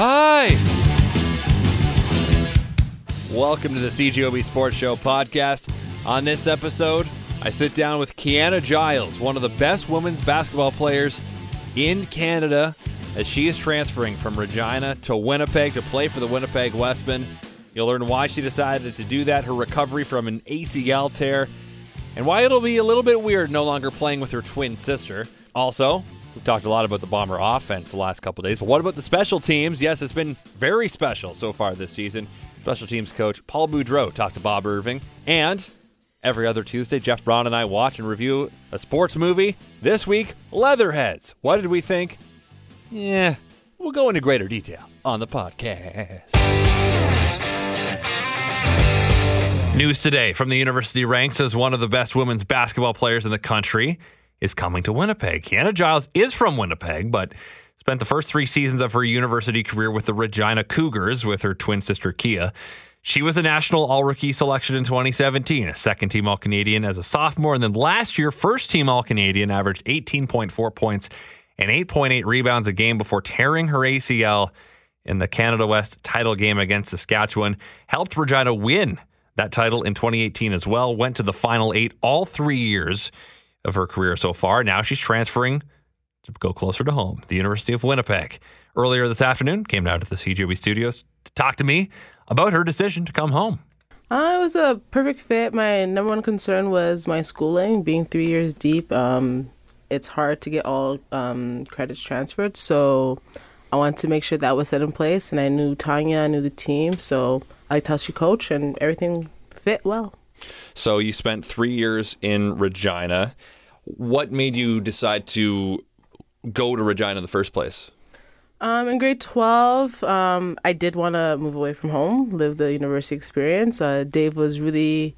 Hi. Welcome to the CJOB Sports Show podcast. On this episode, I sit down with Kiana Giles, one of the best women's basketball players in Canada, as she is transferring from Regina to Winnipeg to play for the Winnipeg Wesmen. You'll learn why she decided to do that, her recovery from an ACL tear, and why it'll be a little bit weird no longer playing with her twin sister. Also, we've talked a lot about the Bomber offense the last couple days, but what about the special teams? Yes, it's been very special so far this season. Special teams coach Paul Boudreau talked to Bob Irving, and every other Tuesday, Jeff Brown and I watch and review a sports movie. This week, Leatherheads. What did we think? Yeah, we'll go into greater detail on the podcast. News today from the university ranks as one of the best women's basketball players in the country is coming to Winnipeg. Kiana Giles is from Winnipeg, but spent the first three seasons of her university career with the Regina Cougars with her twin sister Kia. She was a national all rookie selection in 2017, a second team All Canadian as a sophomore, and then last year, first team All Canadian, averaged 18.4 points and 8.8 rebounds a game before tearing her ACL in the Canada West title game against Saskatchewan. Helped Regina win that title in 2018 as well. Went to the final eight all three years of her career so far. Now she's transferring to go closer to home, the University of Winnipeg. Earlier this afternoon, came down to the CJOB studios to talk to me about her decision to come home. Uh, it was a perfect fit. My number one concern was my schooling, being three years deep. Um, it's hard to get all um, credits transferred, so I wanted to make sure that was set in place. And I knew Tanya, I knew the team, so I liked how she coached, and everything fit well. So you spent three years in Regina. What made you decide to go to Regina in the first place? Um, in grade 12, um, I did want to move away from home, live the university experience. Uh, Dave was really,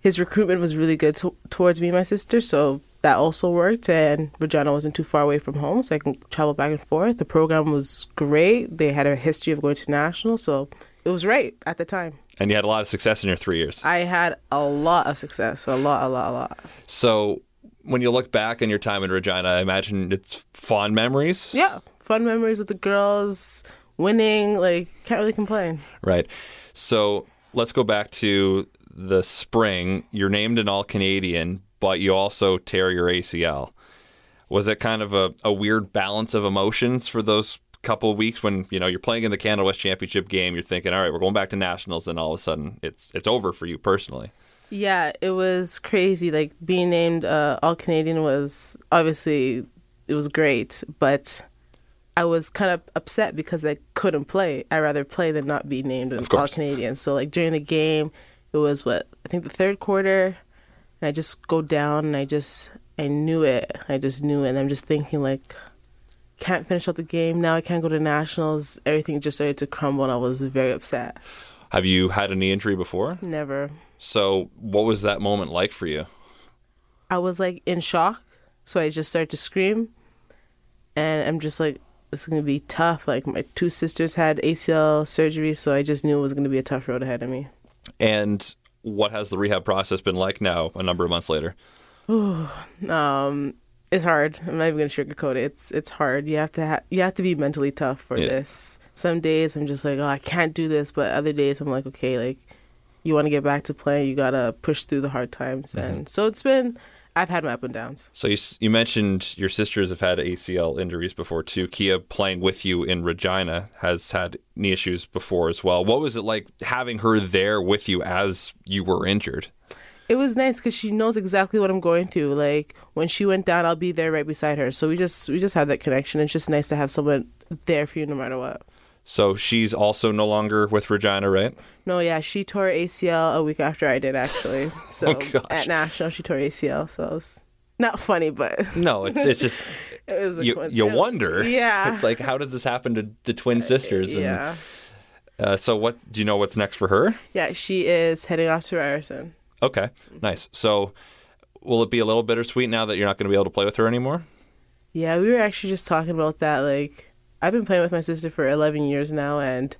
his recruitment was really good to, towards me and my sister, so that also worked. And Regina wasn't too far away from home, so I can travel back and forth. The program was great. They had a history of going to national, so it was right at the time. And you had a lot of success in your three years. I had a lot of success, a lot, a lot, a lot. So when you look back on your time in Regina, I imagine it's fond memories. Yeah, fun memories with the girls, winning. Like, can't really complain. Right. So let's go back to the spring. You're named an All Canadian, but you also tear your ACL. Was it kind of a, a weird balance of emotions for those couple of weeks when you know you're playing in the Canada West Championship game? You're thinking, all right, we're going back to nationals, and all of a sudden it's it's over for you personally. Yeah, it was crazy. Like being named uh, All Canadian was obviously it was great, but I was kind of upset because I couldn't play. I rather play than not be named an All Canadian. So like during the game, it was what I think the third quarter, and I just go down and I just I knew it. I just knew it. And I'm just thinking like, can't finish out the game now. I can't go to nationals. Everything just started to crumble, and I was very upset. Have you had a knee injury before? Never. So, what was that moment like for you? I was like in shock. So I just started to scream. And I'm just like, this is going to be tough. Like, my two sisters had ACL surgery. So I just knew it was going to be a tough road ahead of me. And what has the rehab process been like now, a number of months later? Ooh, um, it's hard. I'm not even gonna sugarcoat it. It's it's hard. You have to ha- you have to be mentally tough for yeah. this. Some days I'm just like, oh, I can't do this, but other days I'm like, okay, like you want to get back to playing, you gotta push through the hard times, mm-hmm. and so it's been. I've had my up and downs. So you you mentioned your sisters have had ACL injuries before too. Kia playing with you in Regina has had knee issues before as well. What was it like having her there with you as you were injured? it was nice because she knows exactly what I'm going through. Like when she went down, I'll be there right beside her. So we just we just have that connection. It's just nice to have someone there for you no matter what. So she's also no longer with Regina, right? No, yeah, she tore ACL a week after I did actually. So oh, at national, she tore ACL. So it was not funny, but no, it's it's just it you, you wonder. Yeah, it's like how did this happen to the twin sisters? And, yeah. Uh, so what do you know? What's next for her? Yeah, she is heading off to Ryerson. Okay, nice. So, will it be a little bittersweet now that you're not going to be able to play with her anymore? Yeah, we were actually just talking about that. Like, I've been playing with my sister for 11 years now, and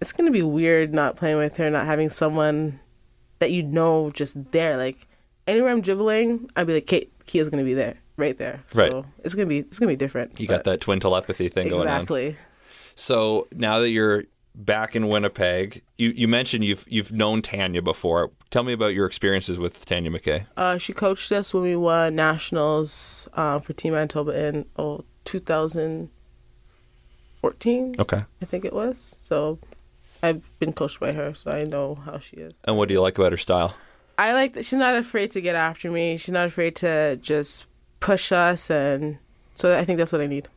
it's going to be weird not playing with her, not having someone that you know just there. Like, anywhere I'm dribbling, I'd be like, Kate, Kia's going to be there, right there. So right. it's going to be it's going to be different. You got that twin telepathy thing exactly. going on. Exactly. So now that you're back in Winnipeg, you, you mentioned you've you've known Tanya before. Tell me about your experiences with Tanya McKay. Uh, she coached us when we won nationals uh, for Team Manitoba in oh, 2014. Okay. I think it was. So I've been coached by her, so I know how she is. And what do you like about her style? I like that she's not afraid to get after me. She's not afraid to just push us, and so I think that's what I need.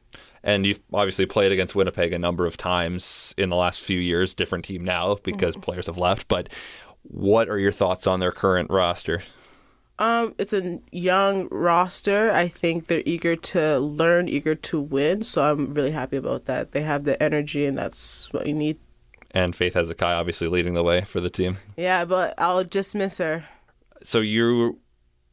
And you've obviously played against Winnipeg a number of times in the last few years. Different team now because mm-hmm. players have left. But what are your thoughts on their current roster? Um, it's a young roster. I think they're eager to learn, eager to win. So I'm really happy about that. They have the energy, and that's what you need and Faith Hezekiah obviously leading the way for the team. Yeah, but I'll just miss her. So you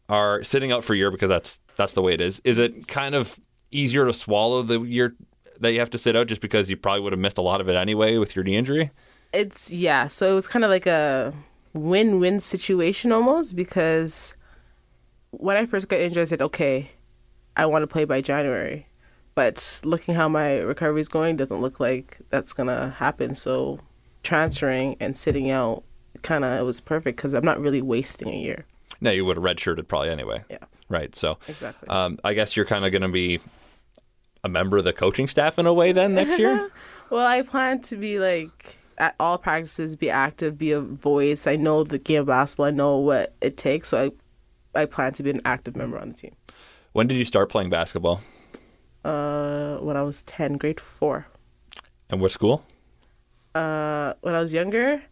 are sitting out for a year because that's that's the way it is. Is it kind of easier to swallow the year that you have to sit out just because you probably would have missed a lot of it anyway with your knee injury? It's yeah, so it was kind of like a win-win situation almost because when I first got injured I said, "Okay, I want to play by January." But looking how my recovery is going doesn't look like that's going to happen. So transferring and sitting out kind of it was perfect because I'm not really wasting a year. No, you would have redshirted probably anyway. Yeah. Right. So exactly. Um, I guess you're kind of going to be a member of the coaching staff in a way then next year. well, I plan to be like at all practices, be active, be a voice. I know the game of basketball. I know what it takes. So I, I plan to be an active member on the team. When did you start playing basketball? Uh, when I was ten, grade four. And what school? uh, when I was younger,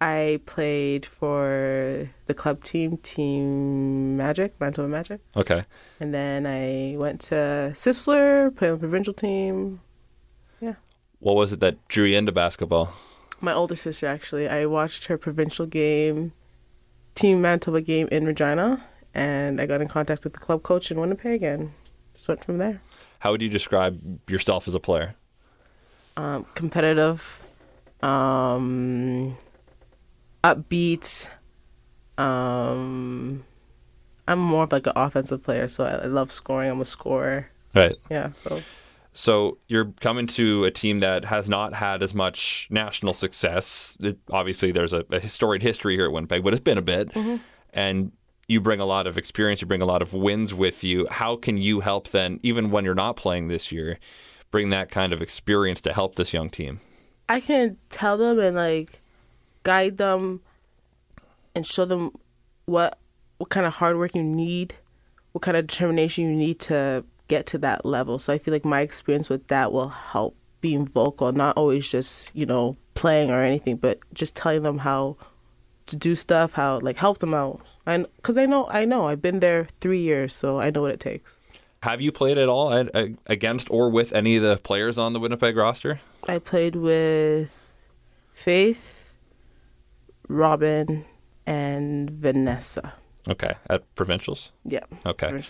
I played for the club team, Team Magic, Manitoba Magic. Okay. And then I went to Sisler, played on the provincial team. Yeah. What was it that drew you into basketball? My older sister, actually. I watched her provincial game, Team Manitoba game in Regina, and I got in contact with the club coach in Winnipeg and just went from there. How would you describe yourself as a player? Um, competitive, um, upbeat. Um, I'm more of like an offensive player, so I, I love scoring. I'm a scorer. Right. Yeah. So. So you're coming to a team that has not had as much national success. It, obviously, there's a, a storied history here at Winnipeg, but it's been a bit. Mm-hmm. And you bring a lot of experience, you bring a lot of wins with you. How can you help then, even when you're not playing this year, bring that kind of experience to help this young team? I can tell them and like guide them and show them what what kind of hard work you need, what kind of determination you need to get to that level. So I feel like my experience with that will help being vocal, not always just, you know, playing or anything, but just telling them how to do stuff, how like help them out. And cuz I know I know I've been there 3 years, so I know what it takes. Have you played at all against or with any of the players on the Winnipeg roster? I played with Faith, Robin, and Vanessa. Okay, at provincials. Yeah. Okay.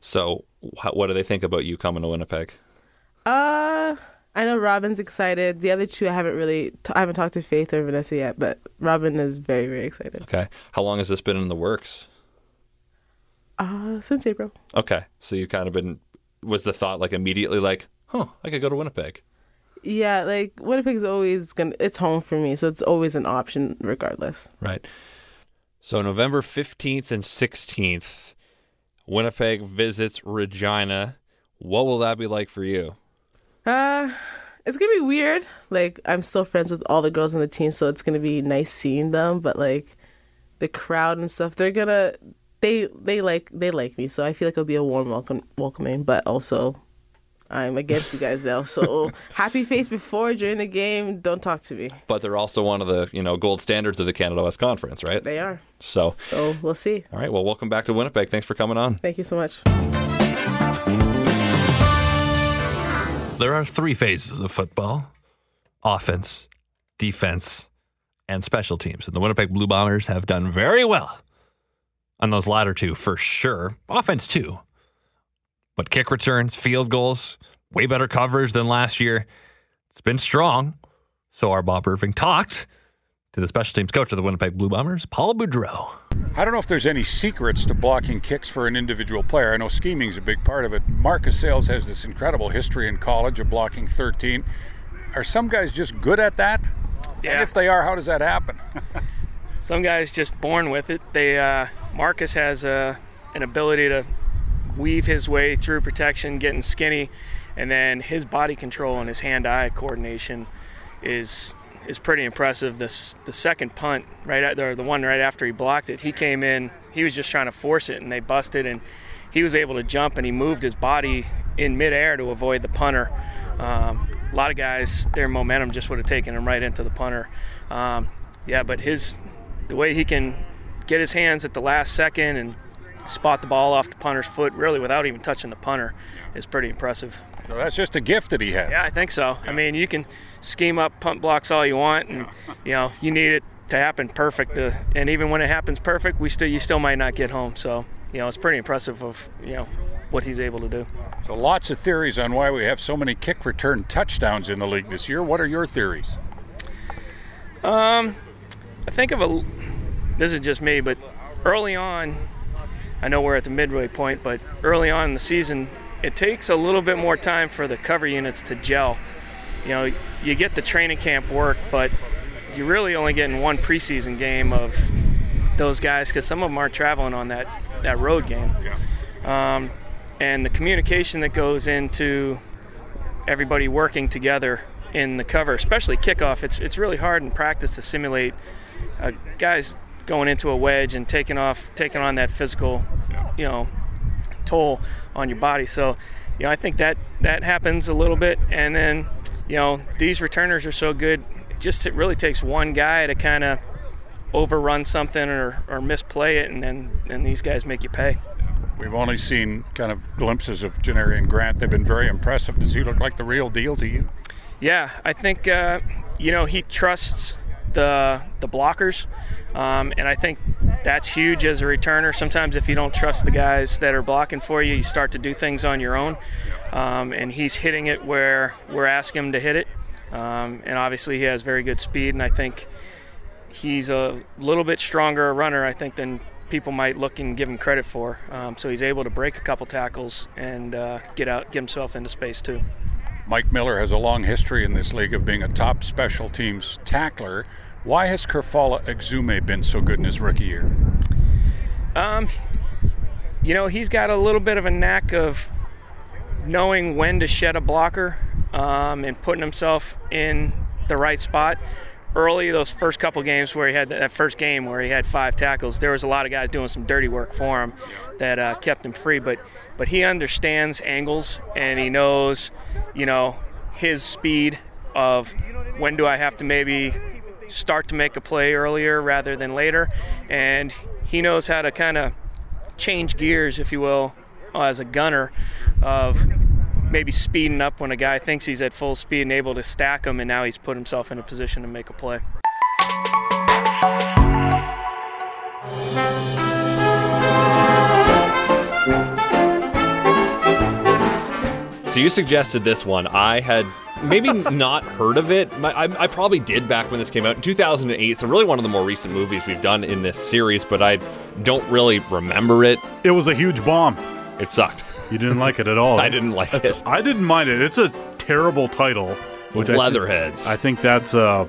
So, what do they think about you coming to Winnipeg? Uh, I know Robin's excited. The other two, I haven't really, t- I haven't talked to Faith or Vanessa yet, but Robin is very, very excited. Okay. How long has this been in the works? Uh, since April. Okay, so you kind of been was the thought like immediately like, huh, I could go to Winnipeg. Yeah, like Winnipeg's always gonna it's home for me, so it's always an option regardless. Right. So November fifteenth and sixteenth, Winnipeg visits Regina. What will that be like for you? Uh it's gonna be weird. Like I'm still friends with all the girls on the team, so it's gonna be nice seeing them. But like the crowd and stuff, they're gonna they they like they like me, so I feel like it'll be a warm welcome welcoming. But also, I'm against you guys now. So happy face before during the game. Don't talk to me. But they're also one of the you know gold standards of the Canada West Conference, right? They are. So so we'll see. All right. Well, welcome back to Winnipeg. Thanks for coming on. Thank you so much. There are three phases of football: offense, defense, and special teams. And the Winnipeg Blue Bombers have done very well on those latter two for sure. Offense too. But kick returns, field goals, way better coverage than last year. It's been strong. So our Bob Irving talked to the special teams coach of the Winnipeg Blue Bombers, Paul Boudreau. I don't know if there's any secrets to blocking kicks for an individual player. I know scheming is a big part of it. Marcus Sayles has this incredible history in college of blocking 13. Are some guys just good at that? Yeah. And if they are, how does that happen? Some guys just born with it. They uh, Marcus has uh, an ability to weave his way through protection, getting skinny, and then his body control and his hand-eye coordination is is pretty impressive. This the second punt right at or the one right after he blocked it, he came in. He was just trying to force it, and they busted, and he was able to jump and he moved his body in midair to avoid the punter. Um, a lot of guys, their momentum just would have taken him right into the punter. Um, yeah, but his the way he can get his hands at the last second and spot the ball off the punter's foot really without even touching the punter is pretty impressive. So that's just a gift that he has. Yeah, I think so. I mean, you can scheme up punt blocks all you want, and you know you need it to happen perfect. To, and even when it happens perfect, we still you still might not get home. So you know it's pretty impressive of you know what he's able to do. So lots of theories on why we have so many kick return touchdowns in the league this year. What are your theories? Um, I think of a. This is just me, but early on, I know we're at the midway point, but early on in the season, it takes a little bit more time for the cover units to gel. You know, you get the training camp work, but you're really only getting one preseason game of those guys because some of them aren't traveling on that, that road game. Um, and the communication that goes into everybody working together in the cover, especially kickoff, it's, it's really hard in practice to simulate uh, guys going into a wedge and taking off, taking on that physical, you know, toll on your body. So, you know, I think that that happens a little bit, and then, you know, these returners are so good. It just it really takes one guy to kind of overrun something or, or misplay it, and then and these guys make you pay. We've only seen kind of glimpses of Janarian Grant. They've been very impressive. Does he look like the real deal to you? Yeah, I think uh, you know he trusts the the blockers, um, and I think that's huge as a returner. Sometimes if you don't trust the guys that are blocking for you, you start to do things on your own. Um, and he's hitting it where we're asking him to hit it. Um, and obviously he has very good speed, and I think he's a little bit stronger a runner, I think, than people might look and give him credit for. Um, so he's able to break a couple tackles and uh, get out, get himself into space too. Mike Miller has a long history in this league of being a top special teams tackler. Why has Kerfala Exume been so good in his rookie year? Um, you know, he's got a little bit of a knack of knowing when to shed a blocker um, and putting himself in the right spot. Early, those first couple games where he had that first game where he had five tackles, there was a lot of guys doing some dirty work for him that uh, kept him free. But but he understands angles and he knows, you know, his speed of when do I have to maybe start to make a play earlier rather than later, and he knows how to kind of change gears, if you will, as a gunner of maybe speeding up when a guy thinks he's at full speed and able to stack him, and now he's put himself in a position to make a play. So you suggested this one. I had maybe not heard of it. My, I, I, probably did back when this came out in 2008. So really one of the more recent movies we've done in this series, but I don't really remember it. It was a huge bomb. It sucked. You didn't like it at all. I didn't like That's, it. I didn't mind it. It's a terrible title. With I thi- Leatherheads. I think that's a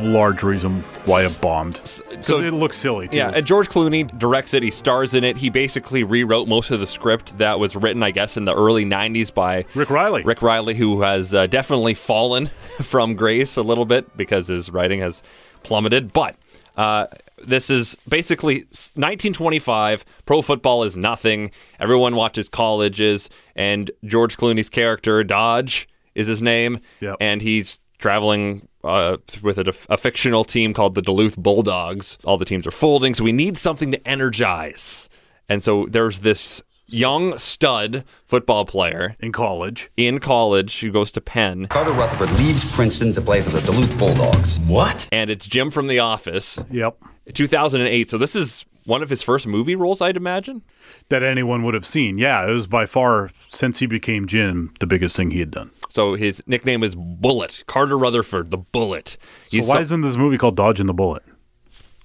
large reason why it bombed. Because so- it looks silly, too. Yeah, and George Clooney directs it. He stars in it. He basically rewrote most of the script that was written, I guess, in the early '90s by Rick Reilly. Rick Reilly, who has uh, definitely fallen from grace a little bit because his writing has plummeted. But uh, this is basically 1925. Pro football is nothing. Everyone watches colleges, and George Clooney's character Dodge is his name, Yep. and he's traveling uh, with a, a fictional team called the Duluth Bulldogs. All the teams are folding, so we need something to energize. And so there's this young stud football player in college. in college who goes to Penn, Carter Rutherford leaves Princeton to play for the Duluth Bulldogs. What? and it's Jim from The Office, Yep. 2008. So this is one of his first movie roles, I'd imagine. That anyone would have seen. Yeah, it was by far, since he became Jim, the biggest thing he had done. So his nickname is Bullet, Carter Rutherford, the Bullet. So why so- isn't this movie called Dodging the Bullet?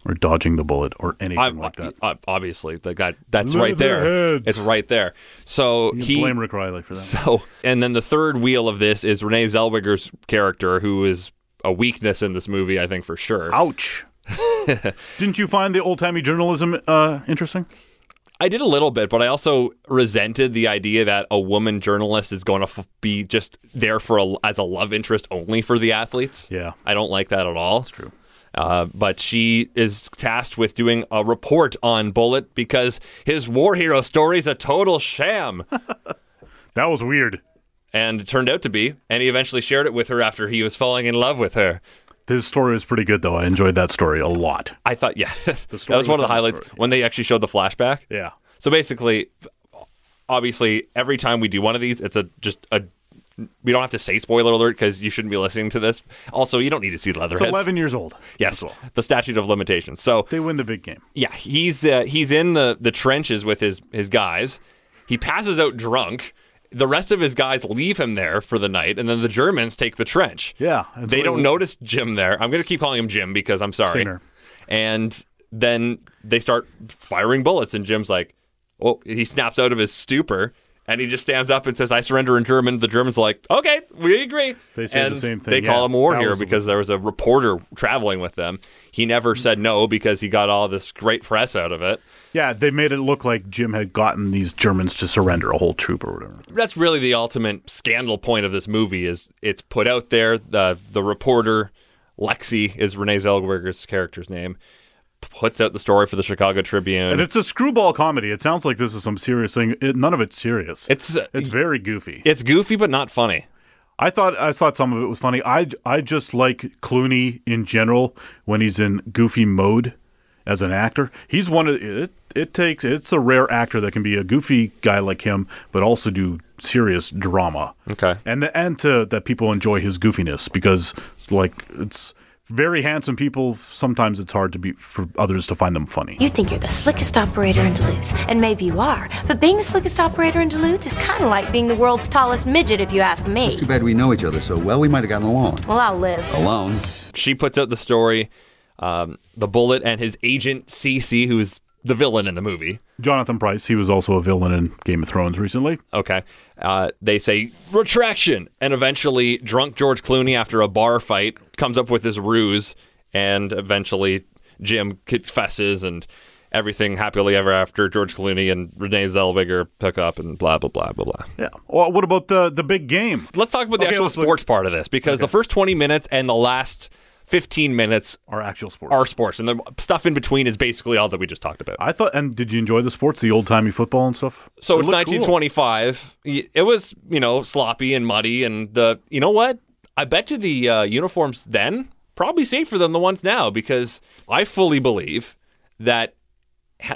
or dodging the bullet or anything I, like that. I- obviously, the guy that's right there. It's right there. So he blame Rick Reilly for that. So, and then the third wheel of this is Renee Zellweger's character, who is a weakness in this movie, I think for sure. Ouch. Didn't you find the old timey journalism uh, interesting? I did a little bit, but I also resented the idea that a woman journalist is going to f- be just there for a, as a love interest only for the athletes. Yeah. I don't like that at all. It's true. Uh, but she is tasked with doing a report on Bullet because his war hero story is a total sham. That was weird. and it turned out to be. And he eventually shared it with her after he was falling in love with her. His story was pretty good, though. I enjoyed that story a lot. I thought, yeah, that was one of the highlights story. when they actually showed the flashback. Yeah. So basically, obviously, every time we do one of these, it's a just a. We don't have to say spoiler alert because you shouldn't be listening to this. Also, you don't need to see Leatherheads. It's 11 years old. Yes, the statute of limitations. So They win the big game. yeah, he's uh, he's in the the trenches with his his guys. He passes out drunk. The rest of his guys leave him there for the night, and then the Germans take the trench. Yeah, they don't notice Jim there. I'm going to keep calling him Jim because I'm sorry. Same. And then they start firing bullets, and Jim's like, "Oh!" He snaps out of his stupor. And he just stands up and says, "I surrender in German." The Germans are like, "Okay, we agree." They say the same thing, They call yeah. him war That hero because there was a reporter traveling with them. He never said no because he got all this great press out of it. Yeah, they made it look like Jim had gotten these Germans to surrender a whole troop or whatever. That's really the ultimate scandal point of this movie. Is it's put out there. the The reporter Lexi is Renee Zellweger's character's name. Puts out the story for the Chicago Tribune. And it's a screwball comedy. It sounds like this is some serious thing. It, none of it's serious. It's- uh, it's very goofy. it's goofy but not funny. I thought I thought some of it was funny. I I just like Clooney in general when he's in goofy mode as an actor. He's one of it. It takes it's a rare actor that can be a goofy guy like him, but also do serious drama. Okay. and and to that people enjoy his goofiness because it's like it's very handsome people. Sometimes it's hard to be for others to find them funny. You think you're the slickest operator in Duluth, and maybe you are. But being the slickest operator in Duluth is kind of like being the world's tallest midget, if you ask me. It's Too bad we know each other so well, we might have gotten along. Well, I'll live. Alone. She puts out the story. Um, the bullet and his agent CC, who's the villain in the movie. Jonathan Pryce, he was also a villain in Game of Thrones recently. Okay. Uh, they say retraction, and eventually, drunk George Clooney, after a bar fight, comes up with his ruse, and eventually, Jim confesses, and everything happily ever after. George Clooney and Renee Zellweger pick up, and blah blah blah blah blah. Yeah. Well, what about the the big game? Let's talk about the Okay, actual look- sports part of this because the first twenty minutes and the last fifteen minutes are actual sports. are sports, and the stuff in between is basically all that we just talked about. I thought. And did you enjoy the sports, the old timey football and stuff? So It it's looked cool. 1925. It was, you know, sloppy and muddy, and the, you know what? I bet you the uh, uniforms then probably safer than the ones now because I fully believe that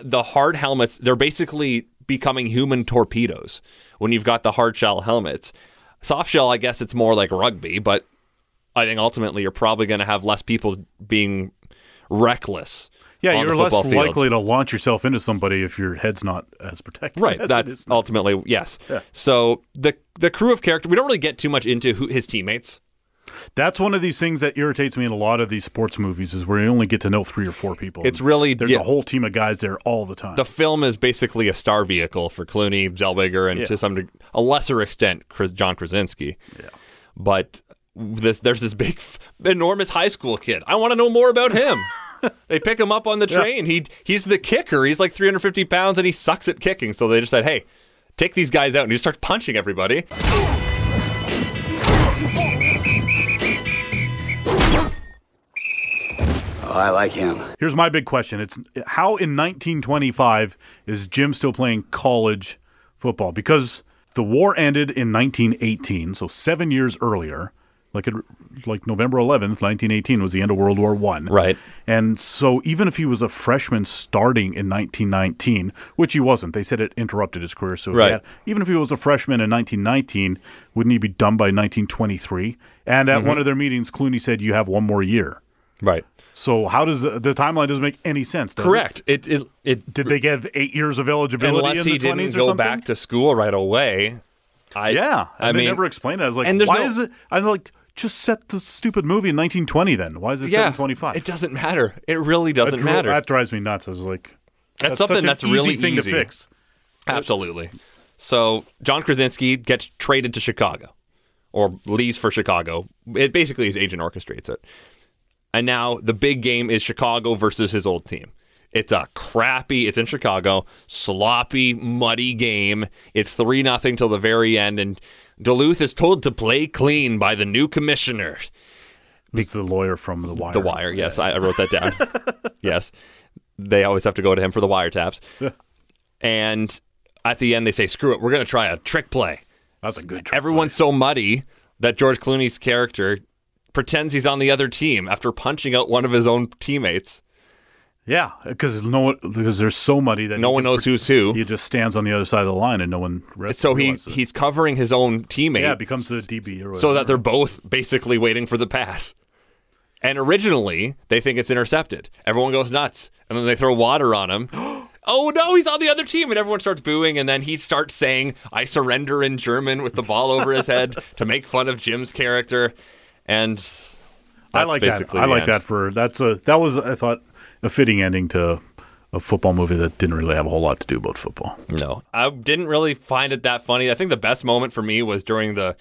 the hard helmets they're basically becoming human torpedoes when you've got the hard shell helmets. Soft shell, I guess it's more like rugby, but I think ultimately you're probably going to have less people being reckless. Yeah, you're less field. likely to launch yourself into somebody if your head's not as protected. Right. that's ultimately yes. Yeah. So the the crew of character we don't really get too much into who, his teammates. That's one of these things that irritates me in a lot of these sports movies is where you only get to know three or four people. It's really- there's yeah. a whole team of guys there all the time. The film is basically a star vehicle for Clooney, Zellweger, and Yeah. to some a lesser extent, Chris, John Krasinski. Yeah. But this there's this big, enormous high school kid. I want to know more about him. they pick him up on the train. He he's the kicker. He's like 350 pounds and he sucks at kicking. So they just said, "Hey, take these guys out," and he starts punching everybody. I like him. Here's my big question: It's how in 1925 is Jim still playing college football? Because the war ended in 1918, so seven years earlier. Like it, like November 11th, 1918 was the end of World War One. Right. And so even if he was a freshman starting in 1919, which he wasn't, they said it interrupted his career. So Right. had- even if he was a freshman in 1919, wouldn't he be done by 1923? And Mm-hmm. at one of their meetings, Clooney said, "You have one more year." Right. So how does uh, the timeline doesn't make any sense? Does it? Correct. It it it Did they get eight years of eligibility unless in he 20s didn't go something? back to school right away. I Yeah, I they mean, never explained it. I was like, and why no, is it? I'm like, just set the stupid movie in 1920 then. Why is it yeah, in 25? It doesn't matter. It really doesn't that, matter. That drives me nuts. I was like, That's, such something that's easy really thing easy to fix. Absolutely. So John Krasinski gets traded to Chicago, or leaves for Chicago. It basically his agent orchestrates it, and now the big game is Chicago versus his old team. It's a crappy. It's in Chicago, sloppy, muddy game. It's three nothing till the very end, and Duluth is told to play clean by the new commissioner. It's the lawyer from The Wire. The Wire. Yes, I, I wrote that down. yes, they always have to go to him for the wiretaps. and at the end, they say, "Screw it, we're going to try a trick play." That's a good trick Everyone's so muddy that George Clooney's character pretends he's on the other team after punching out one of his own teammates. Yeah, because no one, because they're so muddy that No one knows pre- who's who. He just stands on the other side of the line, and no one. So he it. he's covering his own teammate. yeah it becomes the DB so that they're both basically waiting for the pass. And originally, they think it's intercepted. Everyone goes nuts. And then they throw water on him. oh no, he's on the other team. And everyone starts booing. And then he starts saying, I surrender in German with the ball over his head to make fun of Jim's character. And I like that. I like end. that for that's a that was I thought a fitting ending to a football movie that didn't really have a whole lot to do about football. No, I didn't really find it that funny. I think the best moment for me was during the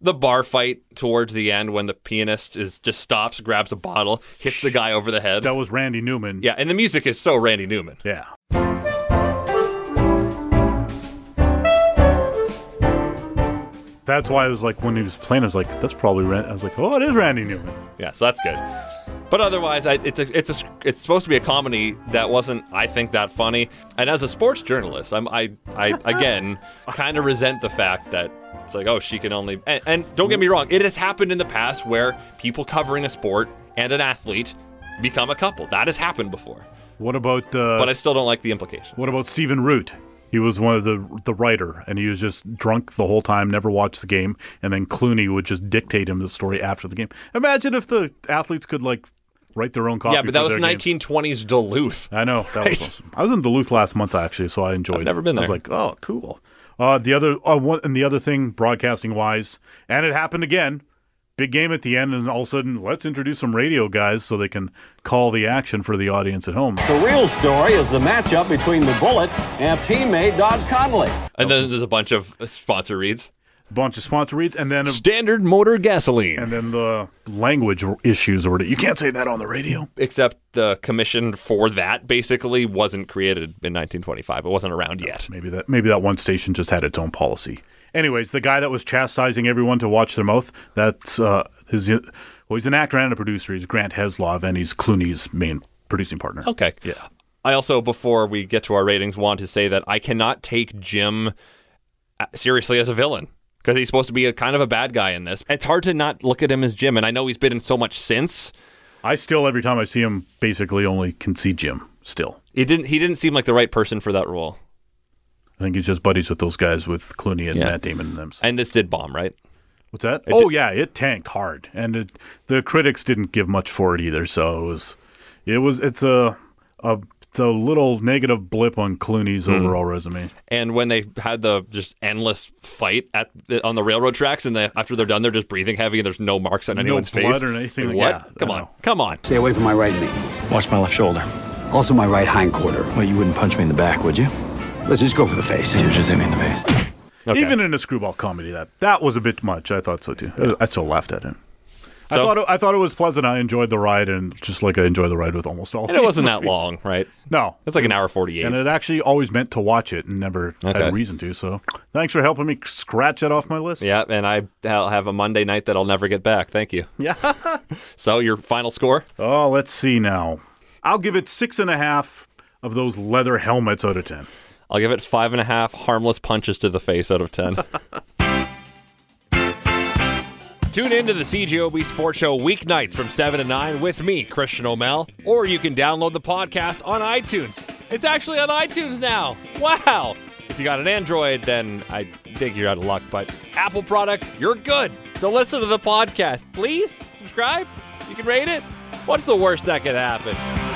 the bar fight towards the end when the pianist is just stops, grabs a bottle, hits the guy over the head. That was Randy Newman. Yeah, and the music is so Randy Newman. Yeah. That's why I was like, when he was playing, I was like, that's probably Randy. I was like, oh, it is Randy Newman. Yeah, so that's good. But otherwise, I, it's a, it's a, it's supposed to be a comedy that wasn't, I think, that funny. And as a sports journalist, I'm, I, I again, kind of resent the fact that it's like, oh, she can only. And, and don't get me wrong, it has happened in the past where people covering a sport and an athlete become a couple. That has happened before. What about uh, But I still don't like the implication. what about Stephen Root? He was one of the the writer, and he was just drunk the whole time, never watched the game, and then Clooney would just dictate him the story after the game. Imagine if the athletes could like write their own copy. Yeah, but that was their games. 1920s Duluth. I know that Right. was awesome. I was in Duluth last month actually, so I enjoyed. I've never it. been I was like, oh, cool. Uh, the other uh, one, and the other thing, broadcasting wise, and it happened again. Big game at the end, and all of a sudden, let's introduce some radio guys so they can call the action for the audience at home. The real story is the matchup between the Bullet and teammate Dodge Connolly. And then there's a bunch of sponsor reads. bunch of sponsor reads, and then Standard motor gasoline. and then the language issues or you can't say that on the radio. Except the commission for that basically wasn't created in 1925. It wasn't around yet. Maybe that maybe that one station just had its own policy. Anyways, the guy that was chastising everyone to watch their mouth, that's uh, his. Well, he's an actor and a producer. He's Grant Heslov, and he's Clooney's main producing partner. Okay. Yeah. I also, before we get to our ratings, want to say that I cannot take Jim uh, seriously as a villain because he's supposed to be a kind of a bad guy in this. It's hard to not look at him as Jim, and I know he's been in so much since. I still, every time I see him, basically only can see Jim. Still, He didn't. He didn't seem like the right person for that role. I think he's just buddies with those guys with Clooney and Yeah. Matt Damon and them. And this did bomb, right? What's that? It oh did- yeah, it tanked hard, and it, the critics didn't give much for it either. So it was, it was, it's a, a, it's a little negative blip on Clooney's Hmm. overall resume. And when they had the just endless fight at the, on the railroad tracks, and they, after they're done, they're just breathing heavy, and there's no marks on anyone's blood face or anything Like, like- what? yeah, come on, come on. Stay away from my right knee. Watch my left shoulder. Also my right hind quarter. Well, you wouldn't punch me in the back, would you? Let's just go for the face. Dude, just hit me in the face. Okay. Even in a screwball comedy, that that was a bit much. I thought so too. I still laughed at it. I thought it, I thought it was pleasant. I enjoyed the ride, and just like I enjoy the ride with almost all. and it wasn't that long, right? No, It's like an hour forty-eight. and it actually always meant to watch it, and never Okay. had a reason to. So, thanks for helping me scratch that off my list. Yeah, and I I'll have a Monday night that I'll never get back. Thank you. Yeah. So your final score? Oh, let's see now. I'll give it six and a half of those leather helmets out of ten. I'll give it five and a half harmless punches to the face out of ten. Tune in to the CJOB Sports Show weeknights from 7 to 9 with me, Christian O'Mel, or you can download the podcast on iTunes. It's actually on iTunes now. Wow. If you got an Android, then I think you're out of luck, but Apple products, you're good. So listen to the podcast. Please subscribe. You can rate it. What's the worst that could happen?